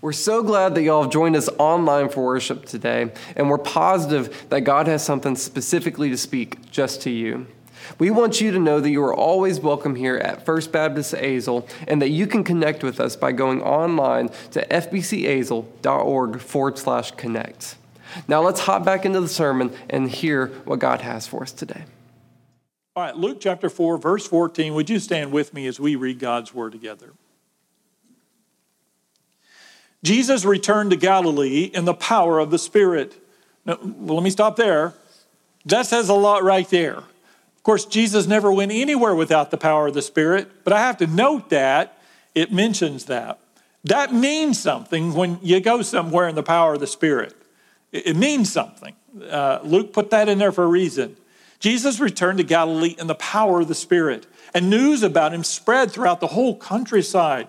We're so glad that y'all have joined us online for worship today, and we're positive that God has something specifically to speak just to you. We want you to know that you are always welcome here at First Baptist Azle and that you can connect with us by going online to fbcazle.org forward slash connect. Now let's hop back into the sermon and hear what God has for us today. All right, Luke chapter 4, verse 14. Would you stand with me as we read God's word together? Jesus returned to Galilee in the power of the Spirit. Now, well, let me stop there. That says a lot right there. Of course, Jesus never went anywhere without the power of the Spirit, but I have to note that it mentions that. That means something when you go somewhere in the power of the Spirit. It means something. Uh, Luke put that in there for a reason. Jesus returned to Galilee in the power of the Spirit, and news about him spread throughout the whole countryside.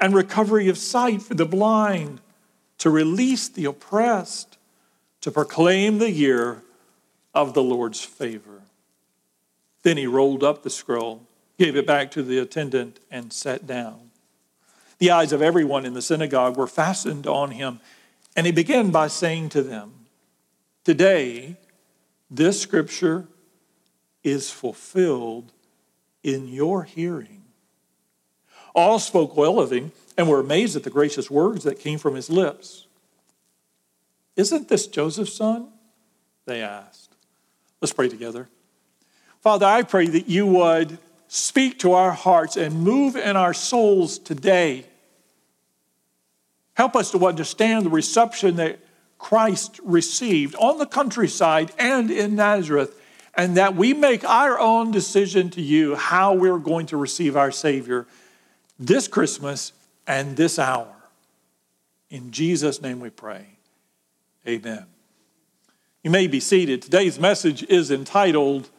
and recovery of sight for the blind, to release the oppressed, to proclaim the year of the Lord's favor. Then he rolled up the scroll, gave it back to the attendant, and sat down. The eyes of everyone in the synagogue were fastened on him, and he began by saying to them, Today, this scripture is fulfilled in your hearing. All spoke well of him and were amazed at the gracious words that came from his lips. Isn't this Joseph's son? They asked. Let's pray together. Father, I pray that you would speak to our hearts and move in our souls today. Help us to understand the reception that Christ received on the countryside and in Nazareth, and that we make our own decision to you how we're going to receive our Savior this Christmas and this hour. In Jesus' name we pray. Amen. You may be seated. Today's message is entitled,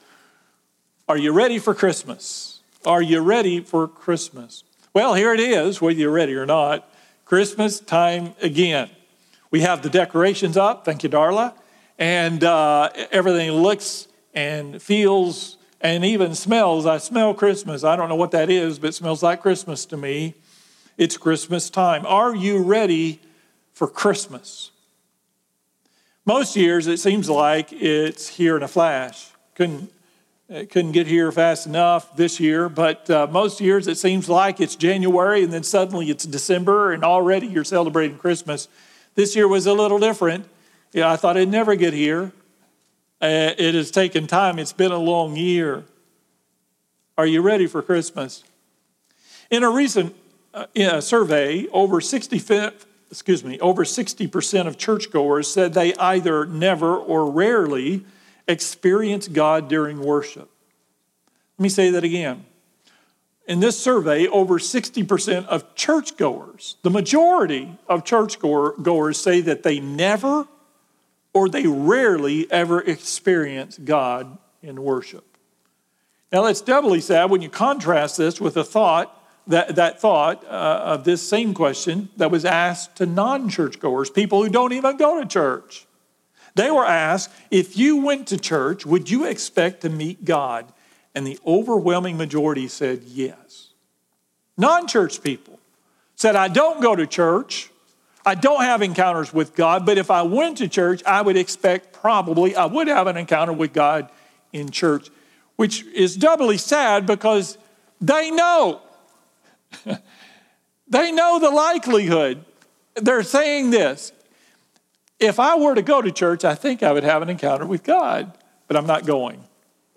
Are You Ready for Christmas? Are you ready for Christmas? Well, here it is, whether you're ready or not. Christmas time again. We have the decorations up. Thank you, Darla. And uh, everything looks and feels and even smells. I smell Christmas. I don't know what that is, but it smells like Christmas to me. It's Christmas time. Are you ready for Christmas? Most years, it seems like it's here in a flash. Couldn't, couldn't get here fast enough this year, but uh, most years it seems like it's January and then suddenly it's December and already you're celebrating Christmas. This year was a little different. Yeah, I thought it'd never get here. Uh, it has taken time. It's been a long year. Are you ready for Christmas? In a recent uh, in a survey, over 60, excuse me, over 60% of churchgoers said they either never or rarely experience God during worship. Let me say that again. In this survey, over 60% of churchgoers, the majority of churchgoers say that they never or they rarely ever experience God in worship. Now, that's doubly sad when you contrast this with the thought, that, that thought uh, of this same question that was asked to non churchgoers, people who don't even go to church. They were asked, if you went to church, would you expect to meet God? And the overwhelming majority said yes. Non church people said, I don't go to church, I don't have encounters with God, but if I went to church, I would expect probably I would have an encounter with God in church, which is doubly sad because they know. they know the likelihood. They're saying this if I were to go to church, I think I would have an encounter with God, but I'm not going.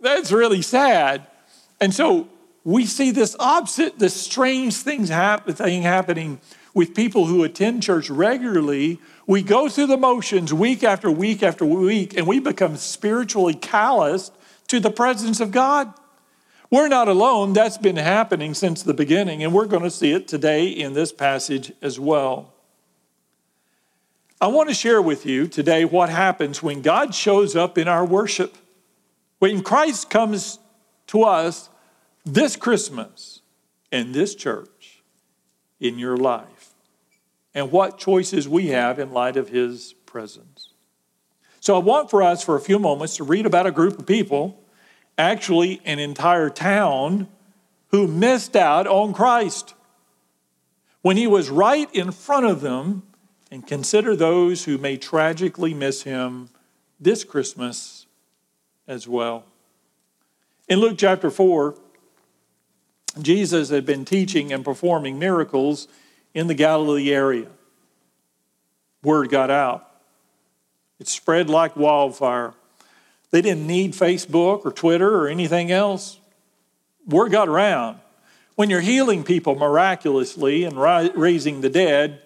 That's really sad. And so we see this opposite, this strange things thing happening with people who attend church regularly, we go through the motions week after week after week, and we become spiritually calloused to the presence of God. We're not alone. That's been happening since the beginning, and we're going to see it today in this passage as well. I want to share with you today what happens when God shows up in our worship. When Christ comes to us this Christmas in this church, in your life, and what choices we have in light of his presence. So I want for us for a few moments to read about a group of people, actually an entire town, who missed out on Christ when he was right in front of them and consider those who may tragically miss him this Christmas as well. In Luke chapter 4, Jesus had been teaching and performing miracles in the Galilee area. Word got out. It spread like wildfire. They didn't need Facebook or Twitter or anything else. Word got around. When you're healing people miraculously and raising the dead,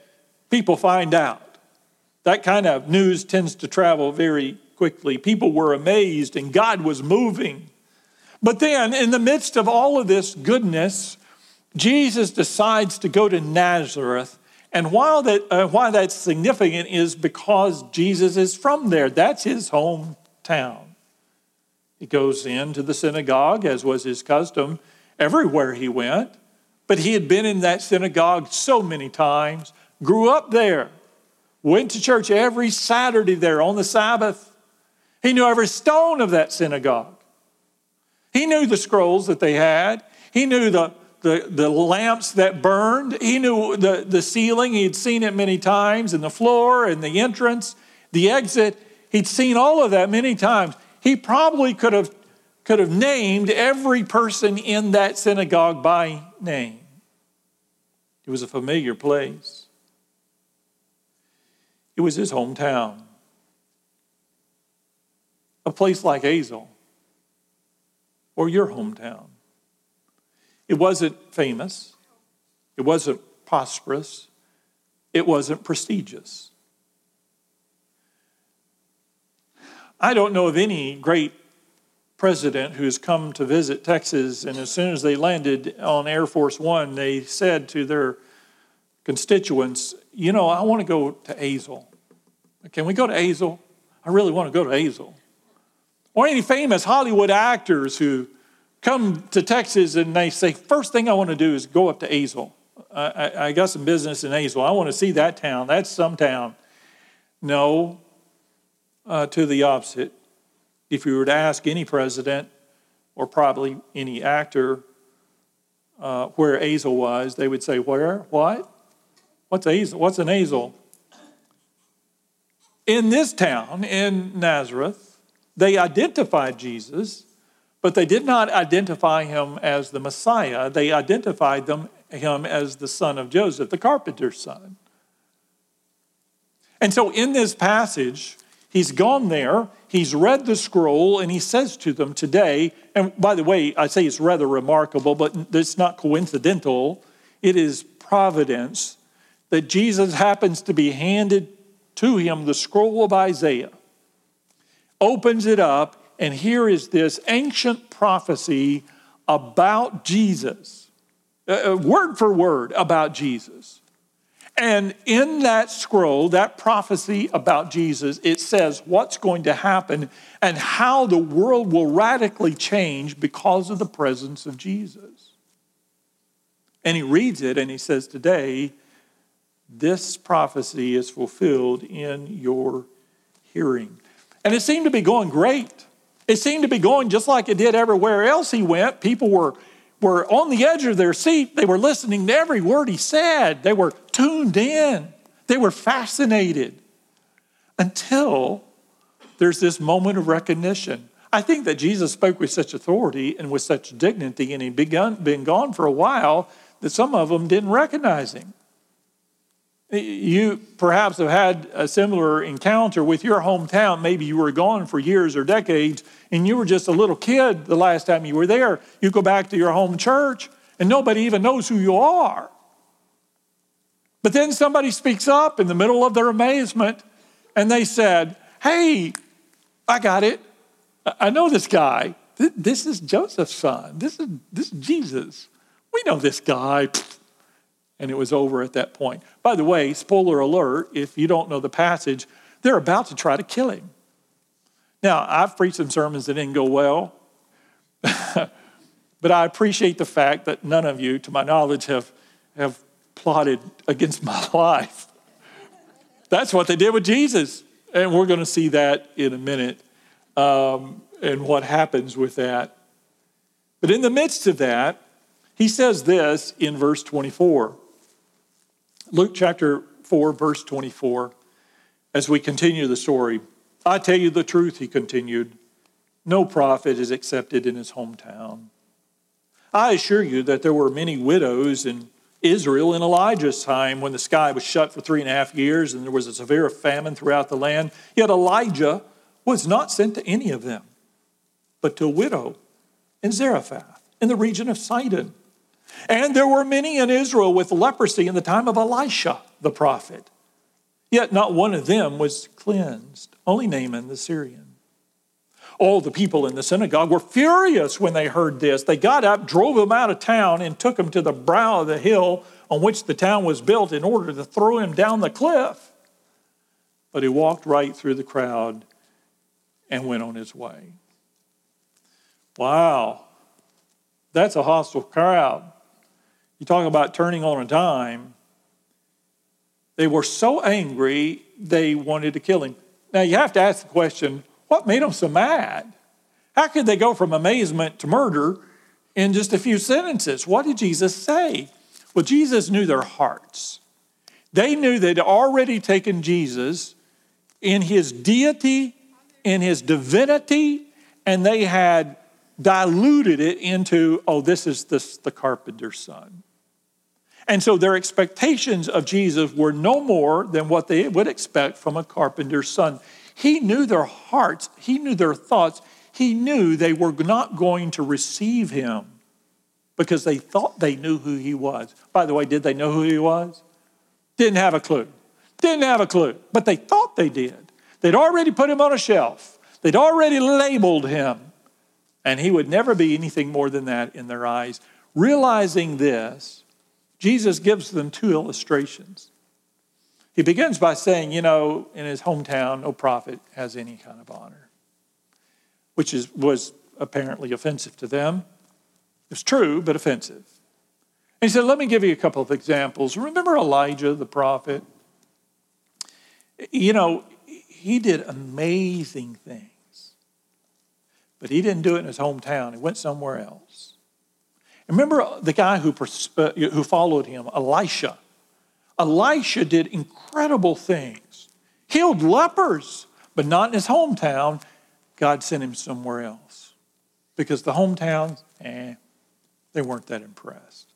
people find out. That kind of news tends to travel very quickly. People were amazed and God was moving. But then, in the midst of all of this goodness, Jesus decides to go to Nazareth. And while that, uh, why that's significant is because Jesus is from there. That's his hometown. He goes into the synagogue, as was his custom, everywhere he went. But he had been in that synagogue so many times grew up there, went to church every Saturday there on the Sabbath. He knew every stone of that synagogue. He knew the scrolls that they had. He knew the, the, the lamps that burned. He knew the, the ceiling. He'd seen it many times, and the floor, and the entrance, the exit. He'd seen all of that many times. He probably could have, could have named every person in that synagogue by name. It was a familiar place. It was his hometown. A place like Azle or your hometown. It wasn't famous, it wasn't prosperous, it wasn't prestigious. I don't know of any great president who's come to visit Texas, and as soon as they landed on Air Force One, they said to their constituents, You know, I want to go to Azle. Can we go to Azle? I really want to go to Azle. Or any famous Hollywood actors who come to Texas and they say, first thing I want to do is go up to Azle. I, I, got some business in Azle. I want to see that town. That's some town. No, uh, to the opposite. If you were to ask any president or probably any actor uh, where Azle was, they would say, Where? What? What's Azle? What's an Azle? In this town, in Nazareth, they identified Jesus, but they did not identify him as the Messiah. They identified them, him as the son of Joseph, the carpenter's son. And so in this passage, he's gone there, he's read the scroll, and he says to them today, and by the way, I say it's rather remarkable, but it's not coincidental, it is providence that Jesus happens to be handed to him the scroll of Isaiah, opens it up, and here is this ancient prophecy about Jesus, uh, uh, word for word about Jesus. And in that scroll, that prophecy about Jesus, it says what's going to happen and how the world will radically change because of the presence of Jesus. And he reads it and he says, Today, this prophecy is fulfilled in your hearing. And it seemed to be going great. It seemed to be going just like it did everywhere else he went. People were, were on the edge of their seat. They were listening to every word he said. They were tuned in. They were fascinated until there's this moment of recognition. I think that Jesus spoke with such authority and with such dignity, and he'd begun, been gone for a while, that some of them didn't recognize him. You perhaps have had a similar encounter with your hometown. Maybe you were gone for years or decades and you were just a little kid the last time you were there. You go back to your home church and nobody even knows who you are. But then somebody speaks up in the middle of their amazement and they said, Hey, I got it. I know this guy. This is Joseph's son. This is, this is Jesus. We know this guy. And it was over at that point. By the way, spoiler alert if you don't know the passage, they're about to try to kill him. Now, I've preached some sermons that didn't go well, but I appreciate the fact that none of you, to my knowledge, have, have plotted against my life. That's what they did with Jesus. And we're going to see that in a minute um, and what happens with that. But in the midst of that, he says this in verse 24. Luke chapter 4, verse 24, as we continue the story. I tell you the truth, he continued. No prophet is accepted in his hometown. I assure you that there were many widows in Israel in Elijah's time when the sky was shut for three and a half years and there was a severe famine throughout the land. Yet Elijah was not sent to any of them, but to a widow in Zarephath in the region of Sidon. And there were many in Israel with leprosy in the time of Elisha the prophet. Yet not one of them was cleansed, only Naaman the Syrian. All the people in the synagogue were furious when they heard this. They got up, drove him out of town, and took him to the brow of the hill on which the town was built in order to throw him down the cliff. But he walked right through the crowd and went on his way. Wow, that's a hostile crowd. You talk about turning on a dime. They were so angry, they wanted to kill him. Now, you have to ask the question what made them so mad? How could they go from amazement to murder in just a few sentences? What did Jesus say? Well, Jesus knew their hearts. They knew they'd already taken Jesus in his deity, in his divinity, and they had diluted it into, oh, this is this, the carpenter's son. And so their expectations of Jesus were no more than what they would expect from a carpenter's son. He knew their hearts, he knew their thoughts, he knew they were not going to receive him because they thought they knew who he was. By the way, did they know who he was? Didn't have a clue. Didn't have a clue, but they thought they did. They'd already put him on a shelf, they'd already labeled him, and he would never be anything more than that in their eyes. Realizing this, Jesus gives them two illustrations. He begins by saying, you know, in his hometown, no prophet has any kind of honor, which is, was apparently offensive to them. It's true, but offensive. And he said, let me give you a couple of examples. Remember Elijah, the prophet? You know, he did amazing things, but he didn't do it in his hometown. He went somewhere else. Remember the guy who, uh, who followed him, Elisha? Elisha did incredible things, healed lepers, but not in his hometown. God sent him somewhere else because the hometowns, eh, they weren't that impressed.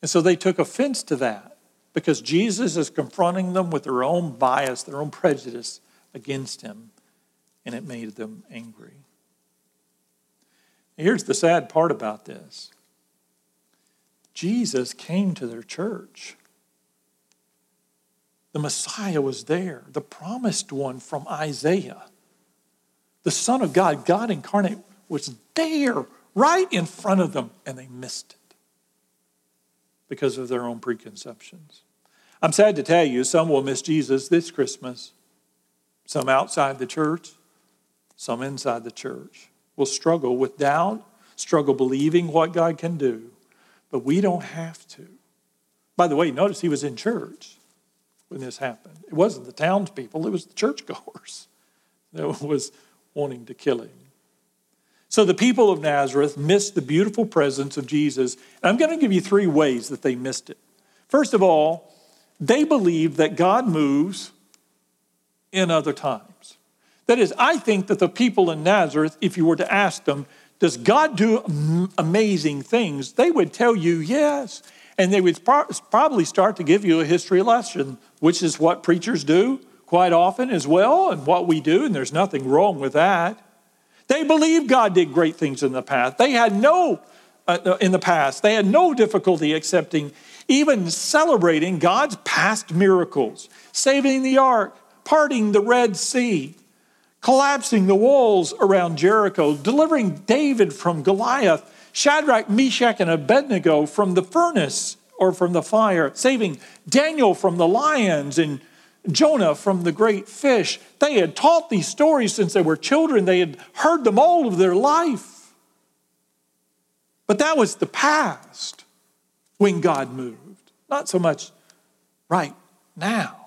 And so they took offense to that because Jesus is confronting them with their own bias, their own prejudice against him, and it made them angry. Here's the sad part about this Jesus came to their church. The Messiah was there, the promised one from Isaiah. The Son of God, God incarnate, was there right in front of them, and they missed it because of their own preconceptions. I'm sad to tell you, some will miss Jesus this Christmas. Some outside the church, some inside the church will struggle with doubt, struggle believing what God can do, but we don't have to. By the way, notice he was in church when this happened. It wasn't the townspeople, it was the churchgoers that was wanting to kill him. So the people of Nazareth missed the beautiful presence of Jesus. And I'm going to give you three ways that they missed it. First of all, they believed that God moves in other times. That is, I think that the people in Nazareth, if you were to ask them, does God do amazing things? They would tell you yes. And they would probably start to give you a history lesson, which is what preachers do quite often as well, and what we do, and there's nothing wrong with that. They believe God did great things in the past. They had no, uh, uh, in the past, they had no difficulty accepting, even celebrating God's past miracles, saving the ark, parting the Red Sea, collapsing the walls around Jericho, delivering David from Goliath, Shadrach, Meshach, and Abednego from the furnace or from the fire, saving Daniel from the lions and Jonah from the great fish. They had taught these stories since they were children, they had heard them all of their life. But that was the past when God moved, not so much right now.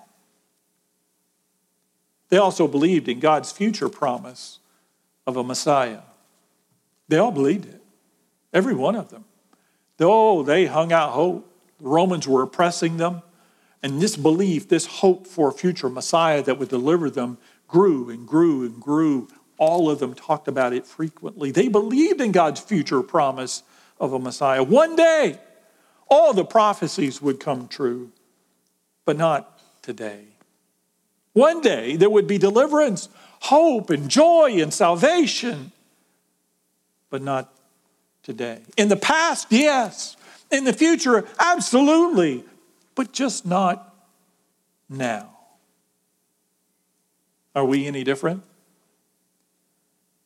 They also believed in God's future promise of a Messiah. They all believed it, every one of them. Oh, they hung out hope. The Romans were oppressing them. And this belief, this hope for a future Messiah that would deliver them, grew and grew and grew. All of them talked about it frequently. They believed in God's future promise of a Messiah. One day, all the prophecies would come true, but not today. One day, there would be deliverance, hope, and joy and salvation, but not today. In the past, yes. In the future, absolutely but just not now. Are we any different?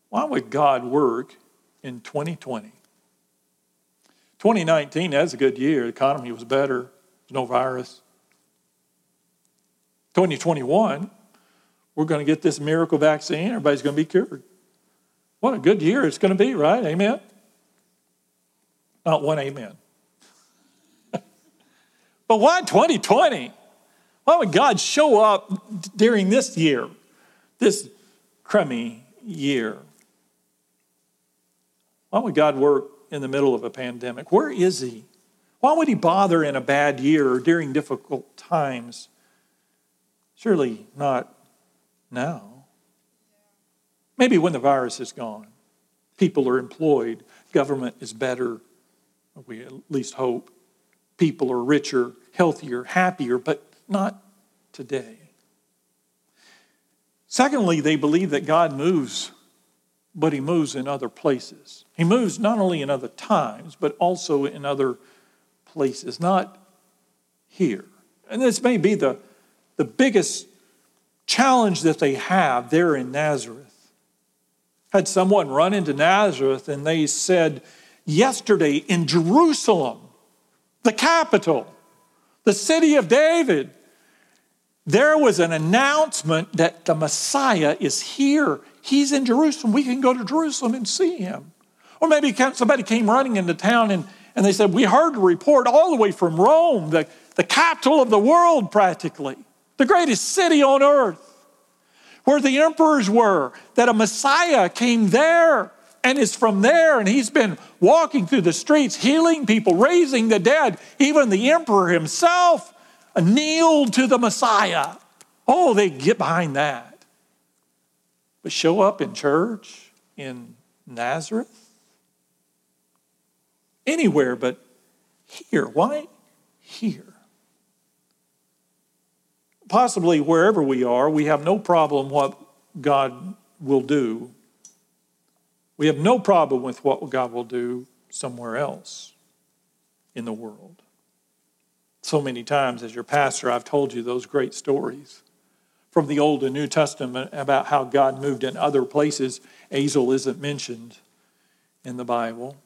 Why would God work in 2020? 2019, that's a good year. The economy was better, no virus. 2021, we're going to get this miracle vaccine, everybody's going to be cured. What a good year it's going to be, right? Amen? Not one amen. But why 2020? Why would God show up during this year, this crummy year? Why would God work in the middle of a pandemic? Where is He? Why would He bother in a bad year or during difficult times? Surely not now. Maybe when the virus is gone, people are employed, government is better, we at least hope, people are richer, healthier, happier, but not today. Secondly, they believe that God moves, but He moves in other places. He moves not only in other times, but also in other places, not here. And this may be the, the biggest challenge that they have there in Nazareth. Had someone run into Nazareth and they said, Yesterday in Jerusalem, the capital, the city of David, there was an announcement that the Messiah is here. He's in Jerusalem. We can go to Jerusalem and see him. Or maybe somebody came running into town and, and they said, We heard a report all the way from Rome, the, the capital of the world practically, the greatest city on earth, where the emperors were, that a Messiah came there and is from there. And he's been walking through the streets, healing people, raising the dead. Even the emperor himself kneeled to the Messiah. Oh, they get behind that. But show up in church in Nazareth? Anywhere but here. Why here? Possibly wherever we are, we have no problem what God will do we have no problem with what God will do somewhere else in the world. So many times, as your pastor, I've told you those great stories from the Old and New Testament about how God moved in other places. Azle isn't mentioned in the Bible.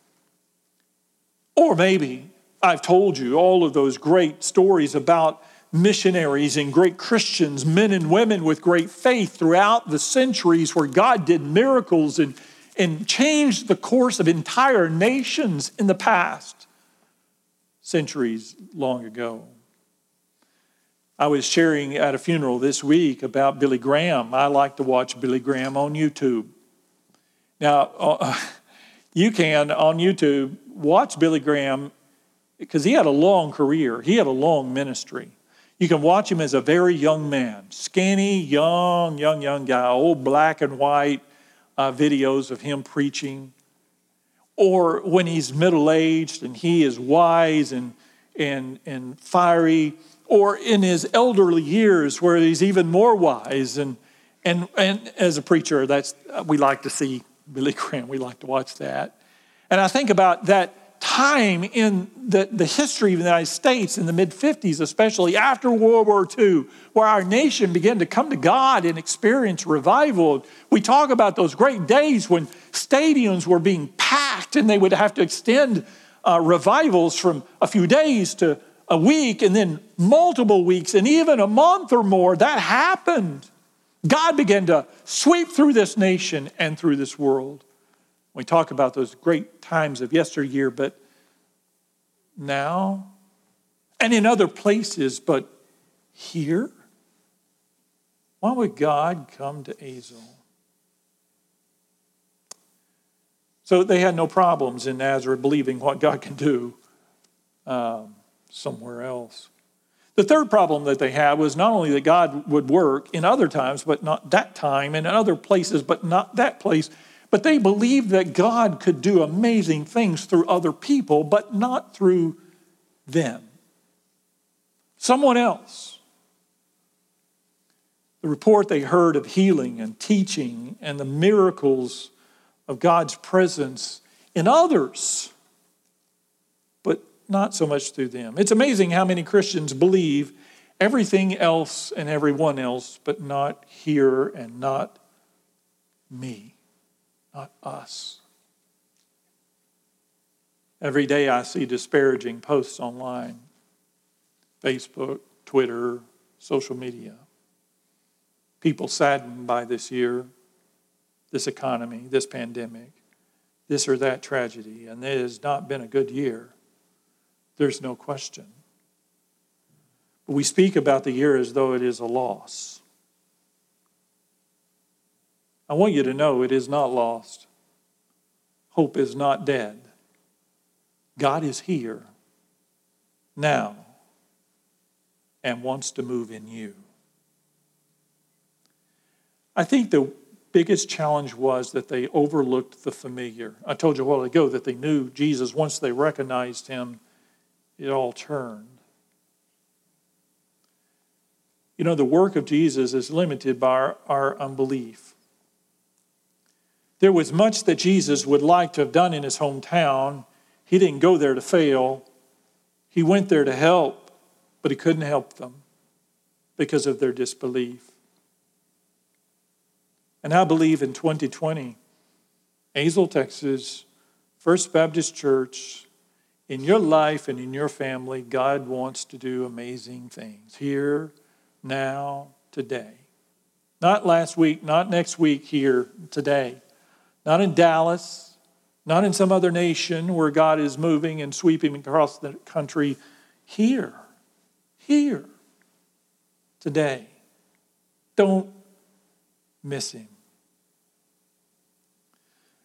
Or maybe I've told you all of those great stories about missionaries and great Christians, men and women with great faith throughout the centuries where God did miracles and and changed the course of entire nations in the past, centuries long ago. I was sharing at a funeral this week about Billy Graham. I like to watch Billy Graham on YouTube. Now, uh, you can on YouTube watch Billy Graham because he had a long career, he had a long ministry. You can watch him as a very young man, skinny, young, young, young guy, old black and white uh, videos of him preaching, or when he's middle aged and he is wise and, and, and fiery, or in his elderly years where he's even more wise. And, and, and as a preacher, that's, we like to see Billy Graham, we like to watch that. And I think about that time in the, the history of the United States in the mid 50s, especially after World War II, where our nation began to come to God and experience revival. We talk about those great days when stadiums were being packed and they would have to extend uh, revivals from a few days to a week and then multiple weeks and even a month or more. That happened. God began to sweep through this nation and through this world. We talk about those great times of yesteryear, but now and in other places, but here? Why would God come to Azle? So they had no problems in Nazareth believing what God can do um, somewhere else. The third problem that they had was not only that God would work in other times, but not that time, and in other places, but not that place, but they believed that God could do amazing things through other people, but not through them. Someone else. The report they heard of healing and teaching and the miracles of God's presence in others but not so much through them. It's amazing how many Christians believe everything else and everyone else, but not here and not me, not us. Every day I see disparaging posts online Facebook, Twitter, social media. People saddened by this year, this economy, this pandemic, this or that tragedy, and it has not been a good year. There's no question. But we speak about the year as though it is a loss. I want you to know it is not lost. Hope is not dead. God is here now and wants to move in you. I think the biggest challenge was that they overlooked the familiar. I told you a while ago that they knew Jesus once they recognized him it all turned. You know, the work of Jesus is limited by our, our, unbelief. There was much that Jesus would like to have done in his hometown. He didn't go there to fail, he went there to help, but he couldn't help them because of their disbelief. And I believe in 2020, Azle, Texas, First Baptist Church in your life and in your family, God wants to do amazing things here, now, today. Not last week, not next week, here, today. Not in Dallas, not in some other nation where God is moving and sweeping across the country. Here, here, today. Don't miss Him.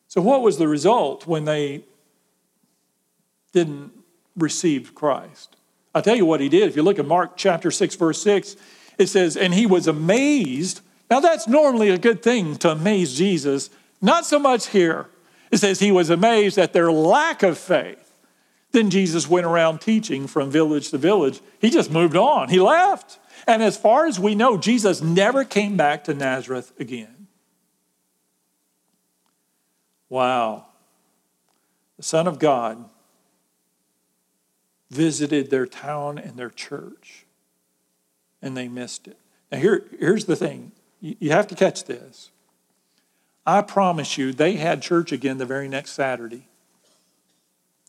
So, what was the result when they didn't receive Christ. I'll tell you what he did. If you look at Mark chapter 6, verse 6, it says, And he was amazed. Now, that's normally a good thing to amaze Jesus. Not so much here. It says he was amazed at their lack of faith. Then Jesus went around teaching from village to village. He just moved on, he left. And as far as we know, Jesus never came back to Nazareth again. Wow. The Son of God visited their town and their church, and they missed it. Now, here, here's the thing you have to catch this. I promise you, they had church again the very next Saturday.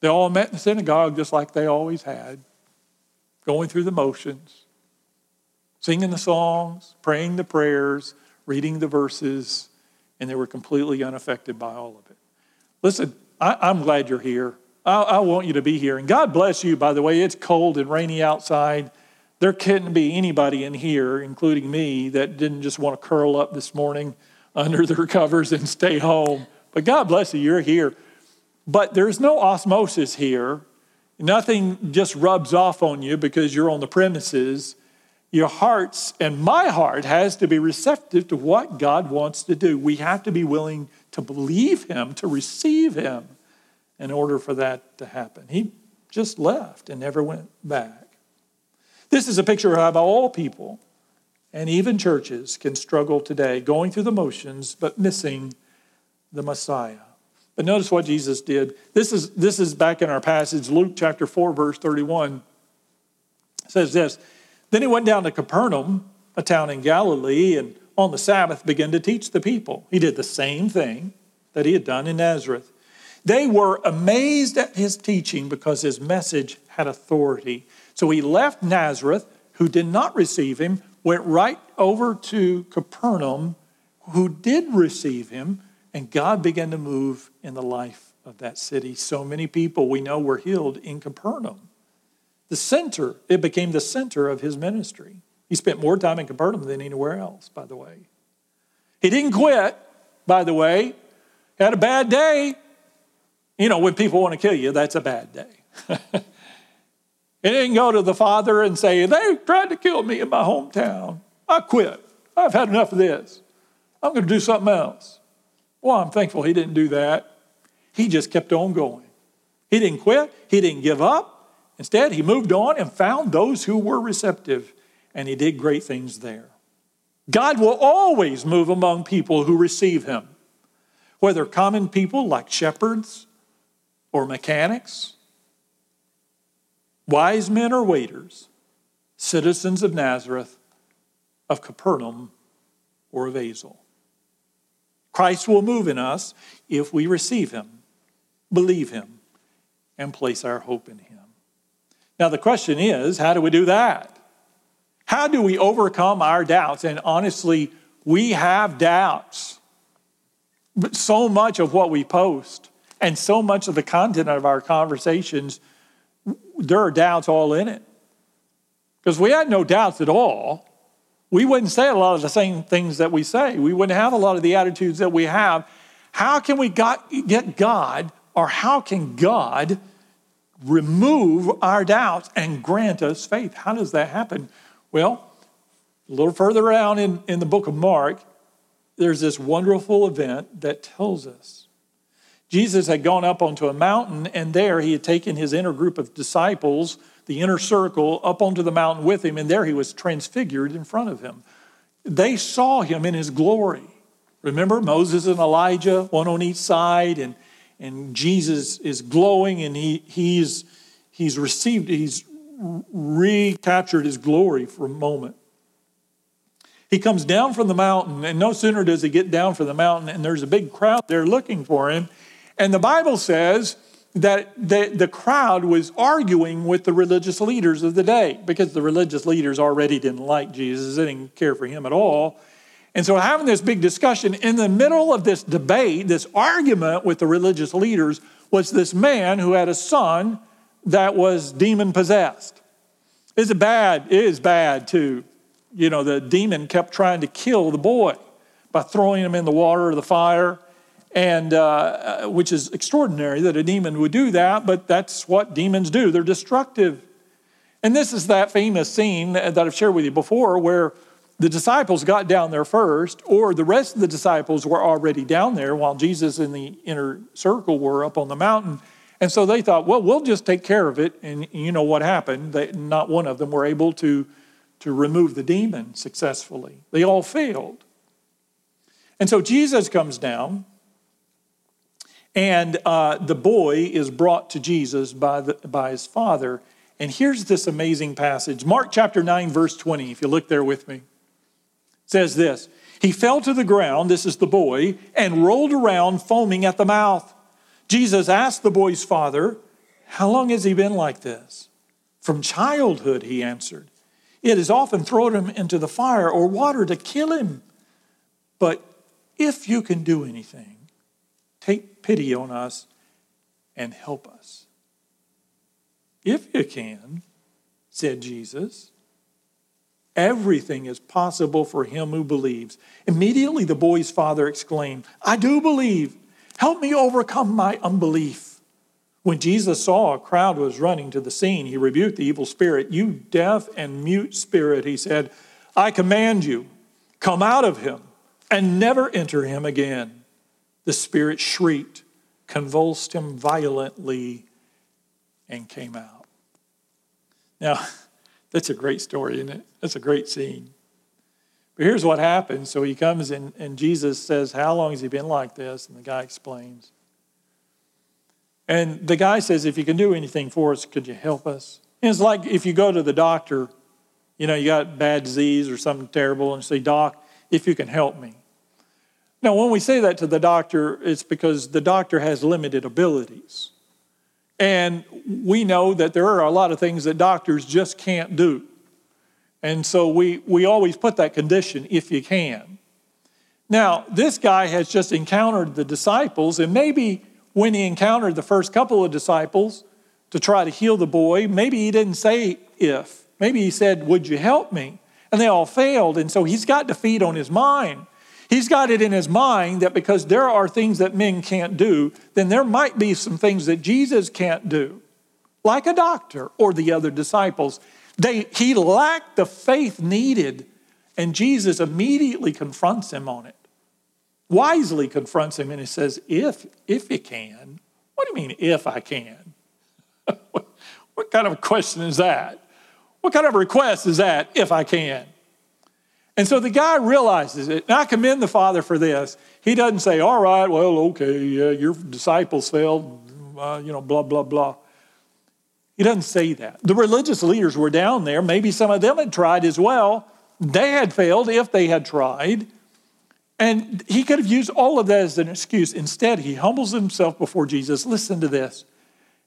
They all met in the synagogue just like they always had, going through the motions, singing the songs, praying the prayers, reading the verses, and they were completely unaffected by all of it. Listen, I, am glad you're here. I, I want you to be here. And God bless you, by the way. It's cold and rainy outside. There couldn't be anybody in here, including me, that didn't just want to curl up this morning under their covers and stay home. But God bless you, you're here. But there's no osmosis here. Nothing just rubs off on you because you're on the premises. Your hearts and my heart has to be receptive to what God wants to do. We have to be willing to believe Him, to receive Him in order for that to happen. He just left and never went back. This is a picture of all people and even churches can struggle today, going through the motions, but missing the Messiah. But notice what Jesus did. This is, this is back in our passage, Luke chapter 4, verse 31. Says this Then he went down to Capernaum, a town in Galilee, and on the Sabbath began to teach the people. He did the same thing that he had done in Nazareth They were amazed at his teaching because his message had authority. So he left Nazareth, who did not receive him, went right over to Capernaum, who did receive him, and God began to move in the life of that city. So many people we know were healed in Capernaum. The center, it became the center of his ministry. He spent more time in Capernaum than anywhere else, by the way. He didn't quit, by the way. Had a bad day. You know, when people want to kill you, that's a bad day. he didn't go to the father and say, They tried to kill me in my hometown. I quit. I've had enough of this. I'm going to do something else. Well, I'm thankful he didn't do that. He just kept on going. He didn't quit, he didn't give up. Instead, he moved on and found those who were receptive, and he did great things there. God will always move among people who receive him, whether common people like shepherds or mechanics, wise men or waiters, citizens of Nazareth, of Capernaum, or of Azle. Christ will move in us if we receive him, believe him, and place our hope in him. Now, the question is how do we do that? How do we overcome our doubts? And honestly, we have doubts. But so much of what we post and so much of the content of our conversations, there are doubts all in it. Because we had no doubts at all, we wouldn't say a lot of the same things that we say. We wouldn't have a lot of the attitudes that we have. How can we got, get God, or how can God remove our doubts and grant us faith? How does that happen? Well, a little further down in, in the book of Mark, there's this wonderful event that tells us. Jesus had gone up onto a mountain, and there he had taken his inner group of disciples the inner circle up onto the mountain with him, and there he was transfigured in front of him. They saw him in his glory. Remember Moses and Elijah, one on each side, and, and Jesus is glowing, and he, he's, he's received, he's recaptured his glory for a moment. He comes down from the mountain, and no sooner does he get down from the mountain, and there's a big crowd there looking for him. And the Bible says that the, the crowd was arguing with the religious leaders of the day because the religious leaders already didn't like Jesus, they didn't care for him at all. And so, having this big discussion in the middle of this debate, this argument with the religious leaders, was this man who had a son that was demon possessed. Is it bad? It is bad too. You know, the demon kept trying to kill the boy by throwing him in the water or the fire and uh, which is extraordinary that a demon would do that, but that's what demons do. They're destructive. And this is that famous scene that I've shared with you before where the disciples got down there first, or the rest of the disciples were already down there while Jesus and the inner circle were up on the mountain. And so they thought, well, we'll just take care of it. And you know what happened? They, not one of them were able to, to remove the demon successfully. They all failed. And so Jesus comes down and uh, the boy is brought to Jesus by, the, by his father. And here's this amazing passage Mark chapter 9, verse 20, if you look there with me. says this He fell to the ground, this is the boy, and rolled around foaming at the mouth. Jesus asked the boy's father, How long has he been like this? From childhood, he answered. It has often thrown him into the fire or water to kill him. But if you can do anything, Take pity on us and help us. If you can, said Jesus, everything is possible for him who believes. Immediately the boy's father exclaimed, I do believe. Help me overcome my unbelief. When Jesus saw a crowd was running to the scene, he rebuked the evil spirit. You deaf and mute spirit, he said, I command you, come out of him and never enter him again. The spirit shrieked, convulsed him violently, and came out. Now, that's a great story, isn't it? That's a great scene. But here's what happens. So he comes and, and Jesus says, How long has he been like this? And the guy explains. And the guy says, If you can do anything for us, could you help us? And it's like if you go to the doctor, you know, you got bad disease or something terrible, and say, Doc, if you can help me. Now, when we say that to the doctor, it's because the doctor has limited abilities. And we know that there are a lot of things that doctors just can't do. And so we, we always put that condition if you can. Now, this guy has just encountered the disciples, and maybe when he encountered the first couple of disciples to try to heal the boy, maybe he didn't say if. Maybe he said, Would you help me? And they all failed. And so he's got defeat on his mind. He's got it in his mind that because there are things that men can't do, then there might be some things that Jesus can't do, like a doctor or the other disciples. They, he lacked the faith needed, and Jesus immediately confronts him on it. Wisely confronts him, and he says, If, if you can. What do you mean, if I can? what, what kind of question is that? What kind of request is that, if I can? And so the guy realizes it. And I commend the father for this. He doesn't say, all right, well, okay, yeah, your disciples failed, uh, you know, blah, blah, blah. He doesn't say that. The religious leaders were down there. Maybe some of them had tried as well. They had failed if they had tried. And he could have used all of that as an excuse. Instead, he humbles himself before Jesus. Listen to this.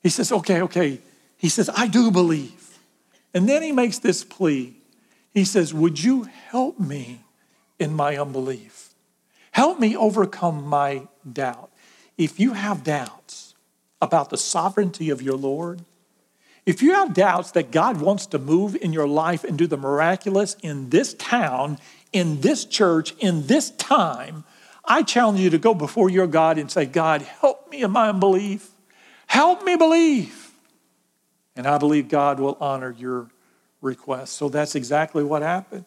He says, okay, okay. He says, I do believe. And then he makes this plea. He says, Would you help me in my unbelief? Help me overcome my doubt. If you have doubts about the sovereignty of your Lord, if you have doubts that God wants to move in your life and do the miraculous in this town, in this church, in this time, I challenge you to go before your God and say, God, help me in my unbelief. Help me believe. And I believe God will honor your request. So that's exactly what happened.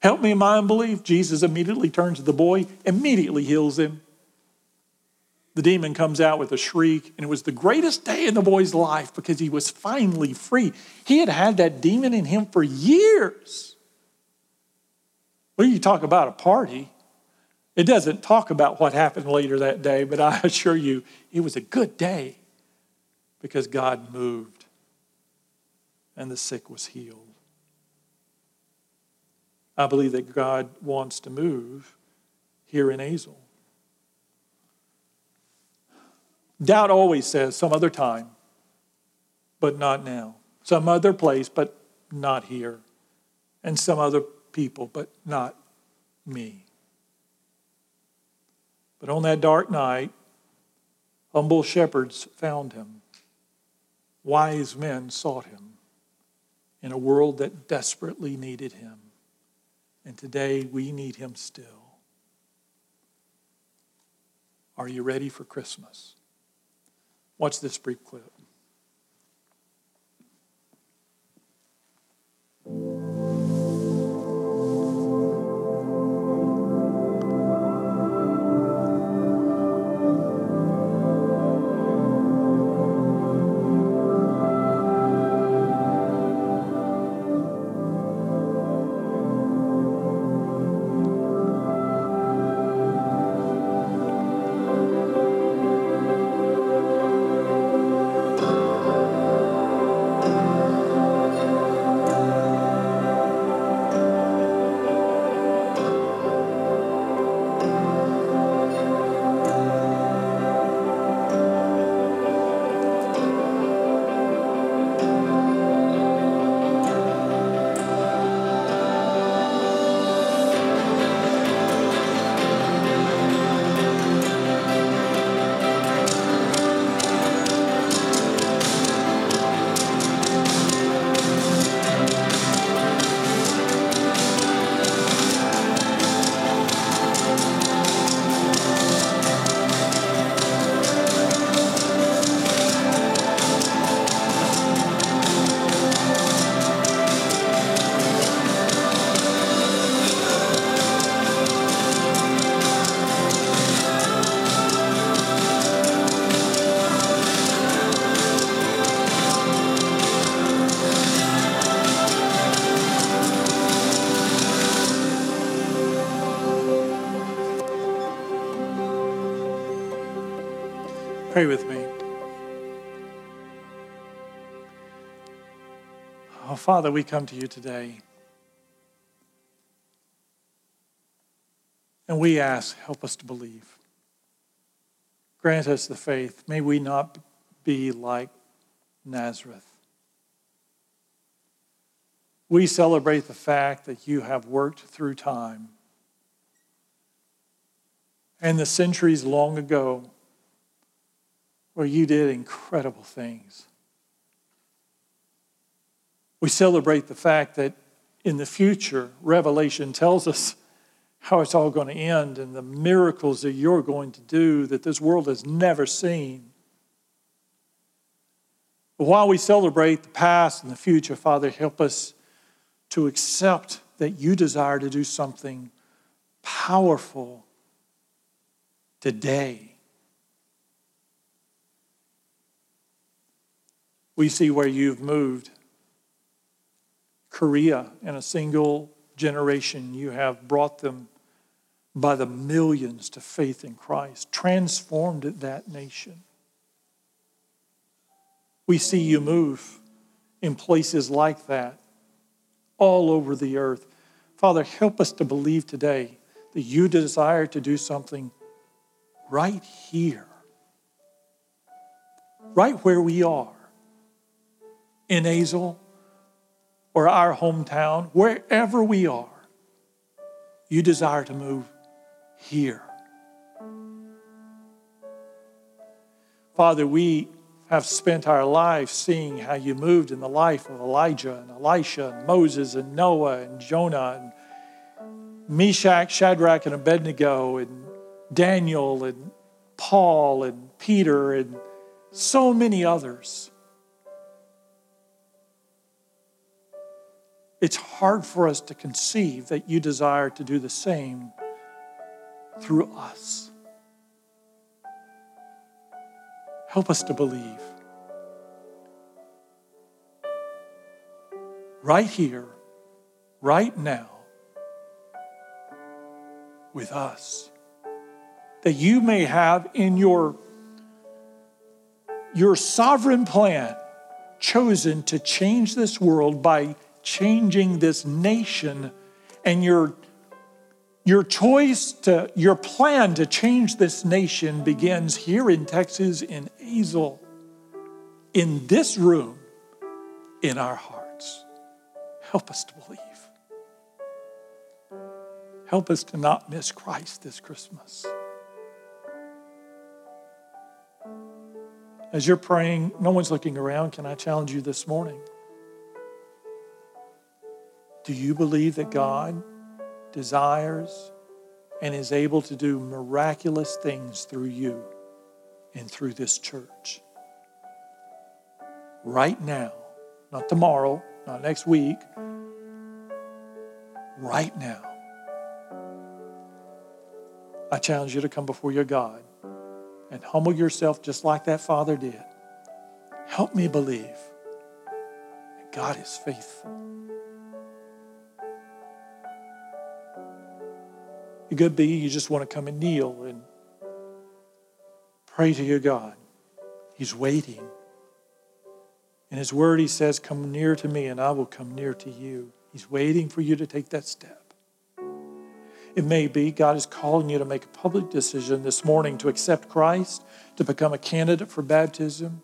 Help me in my unbelief. Jesus immediately turns to the boy, immediately heals him. The demon comes out with a shriek, and it was the greatest day in the boy's life because he was finally free. He had had that demon in him for years. Well, you talk about a party. It doesn't talk about what happened later that day, but I assure you, it was a good day because God moved and the sick was healed. I believe that God wants to move here in Azle. Doubt always says some other time, but not now. Some other place, but not here. And some other people, but not me. But on that dark night, humble shepherds found him. Wise men sought him in a world that desperately needed him. And today we need him still. Are you ready for Christmas? Watch this brief clip. Oh, Father, we come to you today. And we ask, help us to believe. Grant us the faith. May we not be like Nazareth. We celebrate the fact that you have worked through time and the centuries long ago where you did incredible things. We celebrate the fact that in the future, Revelation tells us how it's all going to end and the miracles that you're going to do that this world has never seen. But while we celebrate the past and the future, Father, help us to accept that you desire to do something powerful today. We see where you've moved. Korea, in a single generation, you have brought them by the millions to faith in Christ, transformed that nation. We see you move in places like that all over the earth. Father, help us to believe today that you desire to do something right here, right where we are, in Azle or our hometown, wherever we are. You desire to move here. Father, we have spent our lives seeing how you moved in the life of Elijah and Elisha and Moses and Noah and Jonah and Meshach, Shadrach, and Abednego and Daniel and Paul and Peter and so many others. It's hard for us to conceive that you desire to do the same through us. Help us to believe. Right here, right now, with us. That you may have in your, your sovereign plan chosen to change this world by changing this nation and your your choice to, your plan to change this nation begins here in Texas, in Azle, in this room, in our hearts. Help us to believe. Help us to not miss Christ this Christmas. As you're praying, no one's looking around. Can I challenge you this morning? Do you believe that God desires, and is able to do miraculous things through you and through this church. Right now, not tomorrow, not next week, right now. I challenge you to come before your God and humble yourself just like that father did. Help me believe that God is faithful. It could be you just want to come and kneel and pray to your God. He's waiting. In His Word, He says, Come near to me, and I will come near to you. He's waiting for you to take that step. It may be God is calling you to make a public decision this morning to accept Christ, to become a candidate for baptism,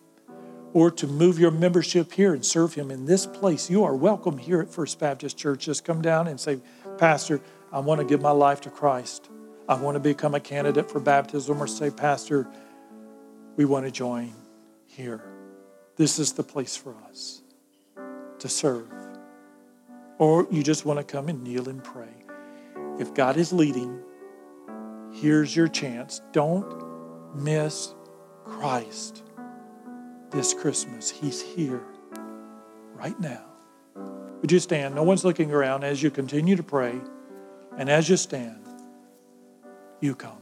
or to move your membership here and serve Him in this place. You are welcome here at First Baptist Church. Just come down and say, Pastor, I want to give my life to Christ. I want to become a candidate for baptism or say, Pastor, we want to join here. This is the place for us to serve. Or you just want to come and kneel and pray. If God is leading, here's your chance. Don't miss Christ this Christmas. He's here right now. Would you stand? No one's looking around as you continue to pray. And as you stand, you come.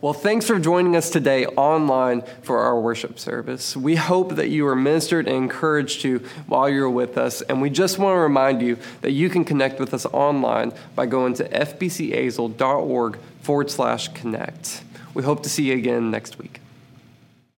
Well, thanks for joining us today online for our worship service. We hope that you were ministered and encouraged to while you're with us. And we just want to remind you that you can connect with us online by going to fbcazle.org forward slash connect. We hope to see you again next week.